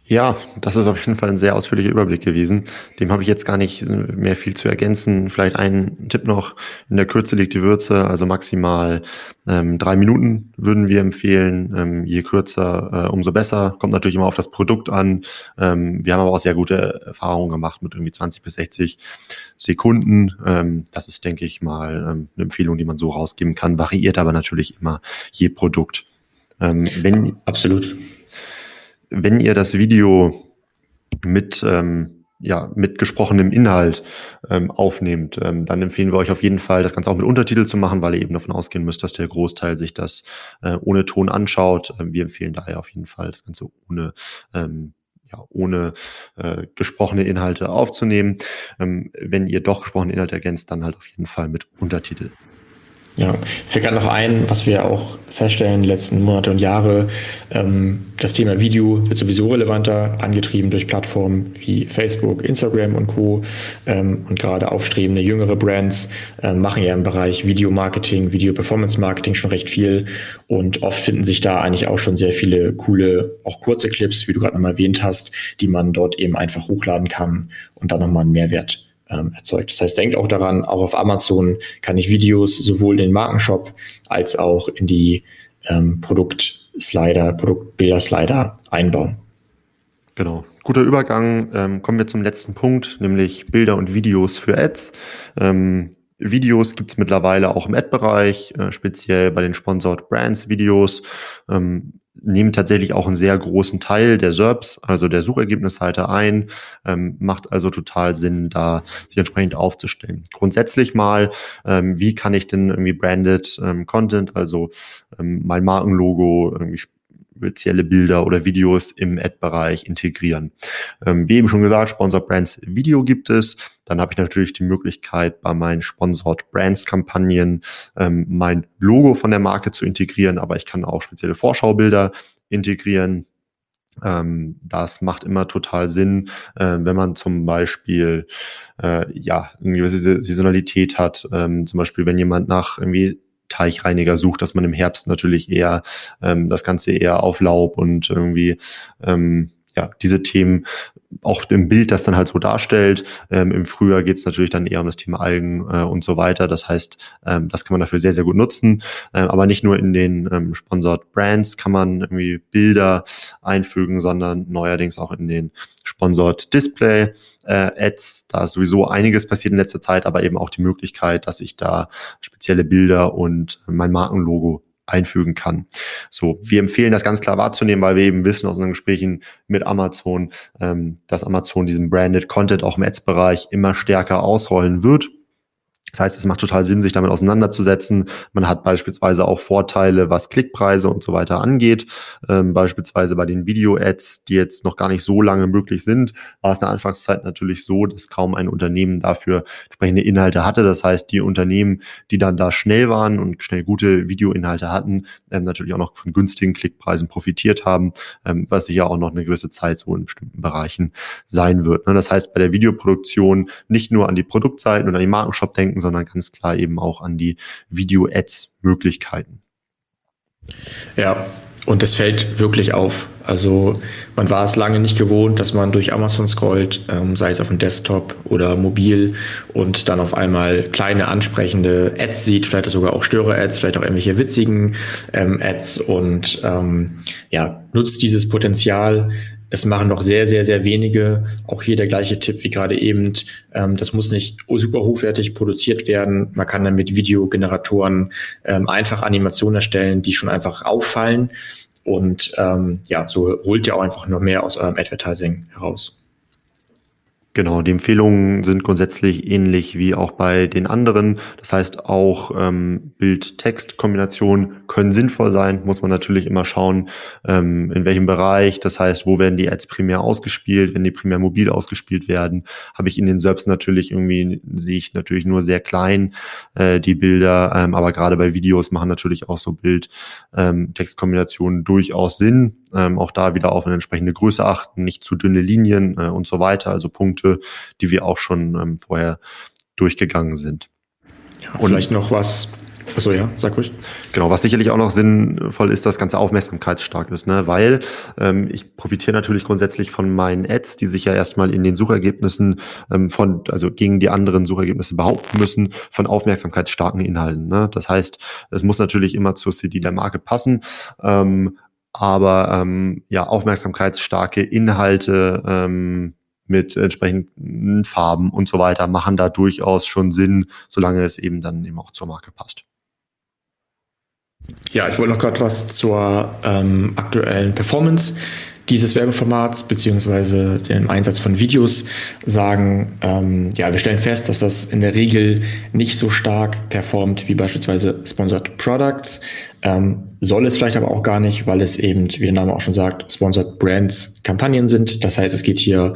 Ja, das ist auf jeden Fall ein sehr ausführlicher Überblick gewesen. Dem habe ich jetzt gar nicht mehr viel zu ergänzen. Vielleicht ein Tipp noch. In der Kürze liegt die Würze, also maximal ähm, drei Minuten würden wir empfehlen. Ähm, je kürzer, äh, umso besser. Kommt natürlich immer auf das Produkt an. Ähm, wir haben aber auch sehr gute Erfahrungen gemacht mit irgendwie 20 bis 60 Sekunden. Ähm, das ist, denke ich mal, ähm, eine Empfehlung, die man so rausgeben kann. Variiert aber natürlich immer je Produkt. Ähm, wenn, Absolut wenn ihr das Video mit, ähm, ja, mit gesprochenem Inhalt ähm, aufnehmt, ähm, dann empfehlen wir euch auf jeden Fall, das Ganze auch mit Untertitel zu machen, weil ihr eben davon ausgehen müsst, dass der Großteil sich das äh, ohne Ton anschaut. Ähm, wir empfehlen daher auf jeden Fall, das Ganze ohne ähm, ja, ohne äh, gesprochene Inhalte aufzunehmen. Ähm, wenn ihr doch gesprochene Inhalte ergänzt, dann halt auf jeden Fall mit Untertitel. Ja, fällt gerade noch ein, was wir auch feststellen in den letzten Monate und Jahre, ähm, das Thema Video wird sowieso relevanter, angetrieben durch Plattformen wie Facebook, Instagram und Co. Ähm, und gerade aufstrebende jüngere Brands äh, machen ja im Bereich Video-Marketing, Video-Performance-Marketing schon recht viel und oft finden sich da eigentlich auch schon sehr viele coole, auch kurze Clips, wie du gerade nochmal erwähnt hast, die man dort eben einfach hochladen kann und dann nochmal einen Mehrwert ähm, erzeugt. Das heißt, denkt auch daran, auch auf Amazon kann ich Videos sowohl in den Markenshop als auch in die ähm, Produktslider, Produktbilder-Slider einbauen. Genau. Guter Übergang. Ähm, kommen wir zum letzten Punkt, nämlich Bilder und Videos für Ads. Ähm, Videos gibt's mittlerweile auch im Ad-Bereich, äh, speziell bei den Sponsored Brands Videos. Ähm, nehmen tatsächlich auch einen sehr großen Teil der SERPs, also der Suchergebnisseite ein, ähm, macht also total Sinn, da sich entsprechend aufzustellen. Grundsätzlich mal, ähm, wie kann ich denn irgendwie branded ähm, Content, also ähm, mein Markenlogo irgendwie spezielle Bilder oder Videos im Ad-Bereich integrieren. Ähm, wie eben schon gesagt, Sponsored Brands Video gibt es. Dann habe ich natürlich die Möglichkeit, bei meinen Sponsored Brands Kampagnen ähm, mein Logo von der Marke zu integrieren, aber ich kann auch spezielle Vorschaubilder integrieren. Ähm, das macht immer total Sinn, äh, wenn man zum Beispiel äh, ja eine gewisse Saisonalität hat. Ähm, zum Beispiel, wenn jemand nach irgendwie Teichreiniger sucht, dass man im Herbst natürlich eher ähm, das Ganze eher auf Laub und irgendwie ähm, ja, diese Themen auch im Bild das dann halt so darstellt. Ähm, Im Frühjahr geht es natürlich dann eher um das Thema Algen äh, und so weiter. Das heißt, ähm, das kann man dafür sehr, sehr gut nutzen. Ähm, aber nicht nur in den ähm, Sponsored Brands kann man irgendwie Bilder einfügen, sondern neuerdings auch in den Sponsored Display äh, Ads. Da ist sowieso einiges passiert in letzter Zeit, aber eben auch die Möglichkeit, dass ich da spezielle Bilder und mein Markenlogo einfügen kann. So, wir empfehlen das ganz klar wahrzunehmen, weil wir eben wissen aus unseren Gesprächen mit Amazon, ähm, dass Amazon diesen Branded Content auch im Ads-Bereich immer stärker ausrollen wird. Das heißt, es macht total Sinn, sich damit auseinanderzusetzen. Man hat beispielsweise auch Vorteile, was Klickpreise und so weiter angeht. Ähm, beispielsweise bei den Video-Ads, die jetzt noch gar nicht so lange möglich sind, war es in der Anfangszeit natürlich so, dass kaum ein Unternehmen dafür entsprechende Inhalte hatte. Das heißt, die Unternehmen, die dann da schnell waren und schnell gute Videoinhalte hatten, ähm, natürlich auch noch von günstigen Klickpreisen profitiert haben, ähm, was sicher auch noch eine gewisse Zeit so in bestimmten Bereichen sein wird. Ne? Das heißt, bei der Videoproduktion nicht nur an die Produktseiten und an die Markenshop denken, sondern ganz klar eben auch an die Video-Ads-Möglichkeiten. Ja, und es fällt wirklich auf. Also man war es lange nicht gewohnt, dass man durch Amazon scrollt, ähm, sei es auf dem Desktop oder mobil und dann auf einmal kleine ansprechende Ads sieht, vielleicht sogar auch Störe-Ads, vielleicht auch irgendwelche witzigen ähm, Ads und ähm, ja, nutzt dieses Potenzial, es machen noch sehr, sehr, sehr wenige. Auch hier der gleiche Tipp wie gerade eben. Ähm, das muss nicht super hochwertig produziert werden. Man kann dann mit Videogeneratoren ähm, einfach Animationen erstellen, die schon einfach auffallen. Und ähm, ja, so holt ihr auch einfach noch mehr aus eurem Advertising heraus. Genau, die Empfehlungen sind grundsätzlich ähnlich wie auch bei den anderen. Das heißt, auch ähm, Bild-Text-Kombinationen können sinnvoll sein, muss man natürlich immer schauen, ähm, in welchem Bereich. Das heißt, wo werden die Ads primär ausgespielt, wenn die primär mobil ausgespielt werden, habe ich in den Serbs natürlich irgendwie, sehe ich natürlich nur sehr klein äh, die Bilder, ähm, aber gerade bei Videos machen natürlich auch so Bild-Text-Kombinationen ähm, durchaus Sinn ähm, auch da wieder auf eine entsprechende Größe achten, nicht zu dünne Linien äh, und so weiter. Also Punkte, die wir auch schon ähm, vorher durchgegangen sind. Ja, und vielleicht noch was Achso, ja, sag ruhig. Genau, was sicherlich auch noch sinnvoll ist, dass das Ganze aufmerksamkeitsstark ist, ne? weil ähm, ich profitiere natürlich grundsätzlich von meinen Ads, die sich ja erstmal in den Suchergebnissen ähm, von, also gegen die anderen Suchergebnisse behaupten müssen, von aufmerksamkeitsstarken Inhalten. Ne? Das heißt, es muss natürlich immer zur CD der Marke passen. Ähm, aber ähm, ja, aufmerksamkeitsstarke Inhalte ähm, mit entsprechenden Farben und so weiter machen da durchaus schon Sinn, solange es eben dann eben auch zur Marke passt. Ja, ich wollte noch gerade was zur ähm, aktuellen Performance dieses Werbeformats beziehungsweise dem Einsatz von Videos sagen, ähm, ja, wir stellen fest, dass das in der Regel nicht so stark performt wie beispielsweise Sponsored Products. Ähm, soll es vielleicht aber auch gar nicht, weil es eben, wie der Name auch schon sagt, Sponsored Brands Kampagnen sind. Das heißt, es geht hier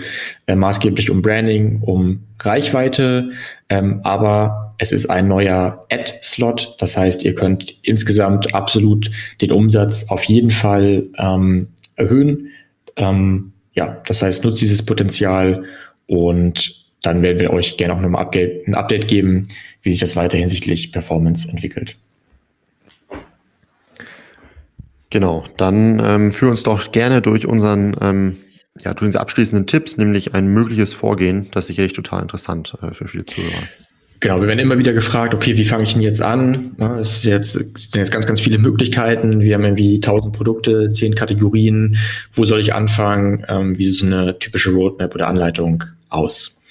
äh, maßgeblich um Branding, um Reichweite, ähm, aber es ist ein neuer Ad-Slot. Das heißt, ihr könnt insgesamt absolut den Umsatz auf jeden Fall ähm, erhöhen. Ähm, ja, das heißt, nutzt dieses Potenzial und dann werden wir euch gerne auch nochmal ein Update geben, wie sich das weiter hinsichtlich Performance entwickelt. Genau, dann ähm, führ uns doch gerne durch unseren, ähm, ja, durch unsere abschließenden Tipps, nämlich ein mögliches Vorgehen, das ist sicherlich total interessant äh, für viele Zuhörer. Genau, wir werden immer wieder gefragt, okay, wie fange ich denn jetzt an? Es, jetzt, es sind jetzt ganz, ganz viele Möglichkeiten. Wir haben irgendwie tausend Produkte, zehn Kategorien. Wo soll ich anfangen? Ähm, wie sieht so eine typische Roadmap oder Anleitung aus?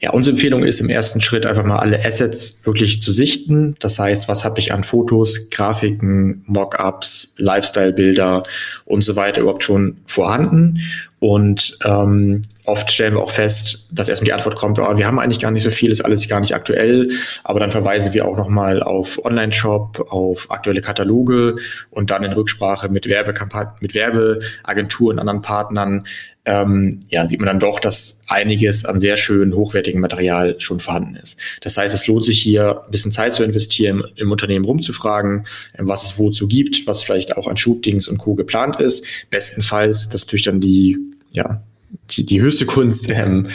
Ja, unsere Empfehlung ist im ersten Schritt einfach mal alle Assets wirklich zu sichten. Das heißt, was habe ich an Fotos, Grafiken, Mockups, Lifestyle-Bilder und so weiter überhaupt schon vorhanden? Und ähm, oft stellen wir auch fest, dass erstmal die Antwort kommt, oh, wir haben eigentlich gar nicht so viel, ist alles gar nicht aktuell. Aber dann verweisen wir auch nochmal auf Online-Shop, auf aktuelle Kataloge und dann in Rücksprache mit Werbekampagnen, mit Werbeagenturen, anderen Partnern, ähm, ja, sieht man dann doch, dass einiges an sehr schön hochwertigem Material schon vorhanden ist. Das heißt, es lohnt sich hier ein bisschen Zeit zu investieren, im Unternehmen rumzufragen, was es wozu gibt, was vielleicht auch an Shootings und Co. geplant ist. Bestenfalls, das natürlich dann die, ja, die, die höchste Kunst, ähm,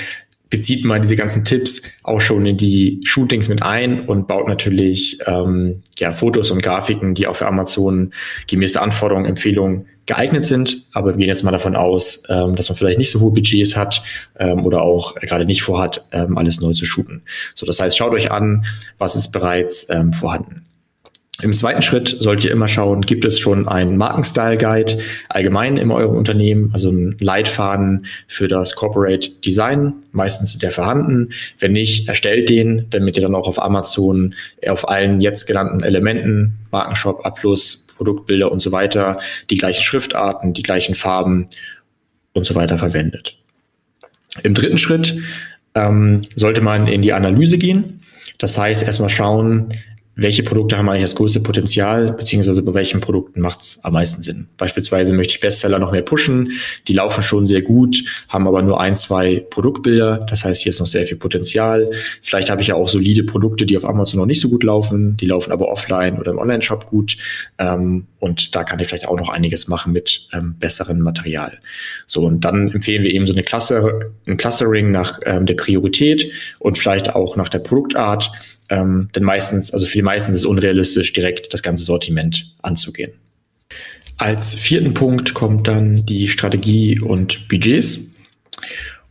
bezieht man diese ganzen Tipps auch schon in die Shootings mit ein und baut natürlich ähm, ja, Fotos und Grafiken, die auch für Amazon gemäß der Anforderungen, Empfehlungen geeignet sind. Aber wir gehen jetzt mal davon aus, ähm, dass man vielleicht nicht so hohe Budgets hat ähm, oder auch gerade nicht vorhat, ähm, alles neu zu shooten. So, das heißt, schaut euch an, was ist bereits ähm, vorhanden. Im zweiten Schritt sollt ihr immer schauen, gibt es schon einen Markenstyle-Guide allgemein in eurem Unternehmen, also einen Leitfaden für das Corporate Design. Meistens ist der vorhanden. Wenn nicht, erstellt den, damit ihr dann auch auf Amazon auf allen jetzt genannten Elementen, Markenshop, A+, Produktbilder und so weiter, die gleichen Schriftarten, die gleichen Farben und so weiter verwendet. Im dritten Schritt ähm, sollte man in die Analyse gehen. Das heißt, erstmal schauen, welche Produkte haben eigentlich das größte Potenzial, beziehungsweise bei welchen Produkten macht es am meisten Sinn. Beispielsweise möchte ich Bestseller noch mehr pushen, die laufen schon sehr gut, haben aber nur ein, zwei Produktbilder, das heißt, hier ist noch sehr viel Potenzial. Vielleicht habe ich ja auch solide Produkte, die auf Amazon noch nicht so gut laufen, die laufen aber offline oder im Online-Shop gut ähm, und da kann ich vielleicht auch noch einiges machen mit ähm, besserem Material. So, und dann empfehlen wir eben so eine Cluster, ein Clustering nach ähm, der Priorität und vielleicht auch nach der Produktart, ähm, denn meistens, also für die meisten ist es unrealistisch, direkt das ganze Sortiment anzugehen. Als vierten Punkt kommt dann die Strategie und Budgets.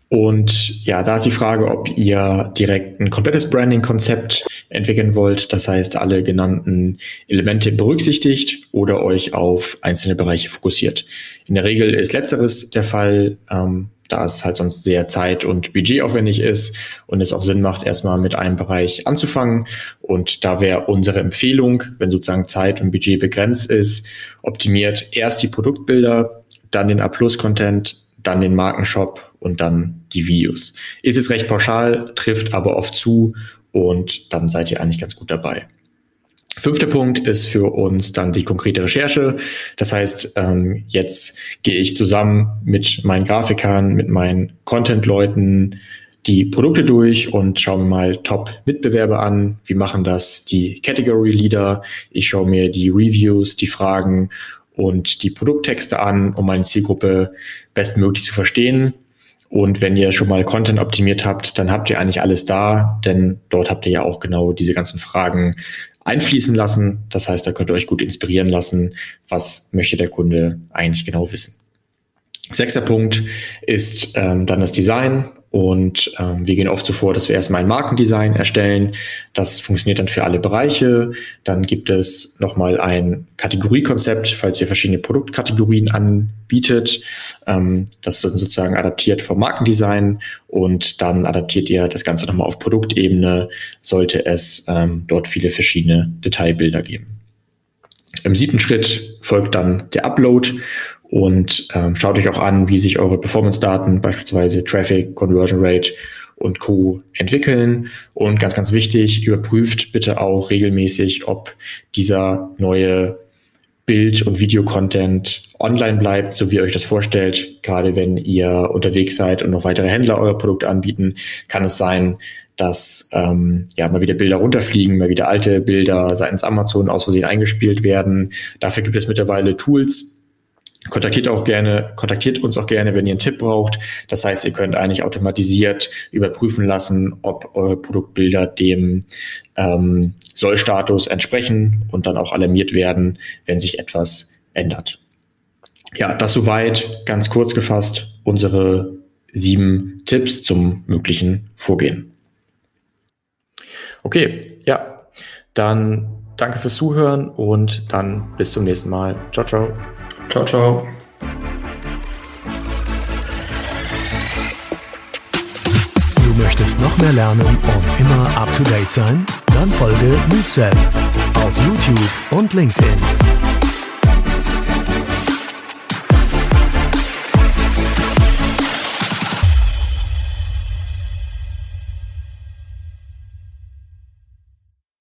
Und ja, da ist die Frage, ob ihr direkt ein komplettes Branding-Konzept entwickeln wollt, das heißt alle genannten Elemente berücksichtigt oder euch auf einzelne Bereiche fokussiert. In der Regel ist letzteres der Fall. Ähm, da es halt sonst sehr zeit- und budgetaufwendig ist und es auch Sinn macht, erstmal mit einem Bereich anzufangen. Und da wäre unsere Empfehlung, wenn sozusagen Zeit und Budget begrenzt ist, optimiert erst die Produktbilder, dann den A-Plus-Content, dann den Markenshop und dann die Videos. Ist es recht pauschal, trifft aber oft zu und dann seid ihr eigentlich ganz gut dabei. Fünfter Punkt ist für uns dann die konkrete Recherche. Das heißt, ähm, jetzt gehe ich zusammen mit meinen Grafikern, mit meinen Content-Leuten die Produkte durch und schaue mir mal Top-Mitbewerber an. Wie machen das die Category-Leader? Ich schaue mir die Reviews, die Fragen und die Produkttexte an, um meine Zielgruppe bestmöglich zu verstehen. Und wenn ihr schon mal Content optimiert habt, dann habt ihr eigentlich alles da, denn dort habt ihr ja auch genau diese ganzen Fragen einfließen lassen. Das heißt, da könnt ihr euch gut inspirieren lassen, was möchte der Kunde eigentlich genau wissen. Sechster Punkt ist ähm, dann das Design. Und ähm, wir gehen oft so vor, dass wir erstmal ein Markendesign erstellen. Das funktioniert dann für alle Bereiche. Dann gibt es nochmal ein Kategoriekonzept, falls ihr verschiedene Produktkategorien anbietet. Ähm, das ist sozusagen adaptiert vom Markendesign und dann adaptiert ihr das Ganze nochmal auf Produktebene, sollte es ähm, dort viele verschiedene Detailbilder geben. Im siebten Schritt folgt dann der Upload und ähm, schaut euch auch an, wie sich eure Performance-Daten, beispielsweise Traffic, Conversion Rate und Co. entwickeln. Und ganz, ganz wichtig, überprüft bitte auch regelmäßig, ob dieser neue Bild- und Videocontent online bleibt, so wie ihr euch das vorstellt. Gerade wenn ihr unterwegs seid und noch weitere Händler euer Produkt anbieten, kann es sein, dass ähm, ja mal wieder Bilder runterfliegen, mal wieder alte Bilder seitens Amazon aus Versehen eingespielt werden. Dafür gibt es mittlerweile Tools, Kontaktiert auch gerne, kontaktiert uns auch gerne, wenn ihr einen Tipp braucht. Das heißt, ihr könnt eigentlich automatisiert überprüfen lassen, ob eure Produktbilder dem ähm, Sollstatus entsprechen und dann auch alarmiert werden, wenn sich etwas ändert. Ja, das soweit ganz kurz gefasst unsere sieben Tipps zum möglichen Vorgehen. Okay, ja, dann danke fürs Zuhören und dann bis zum nächsten Mal. Ciao, ciao. Ciao, ciao. Du möchtest noch mehr lernen und immer up to date sein? Dann folge MoveSell auf YouTube und LinkedIn.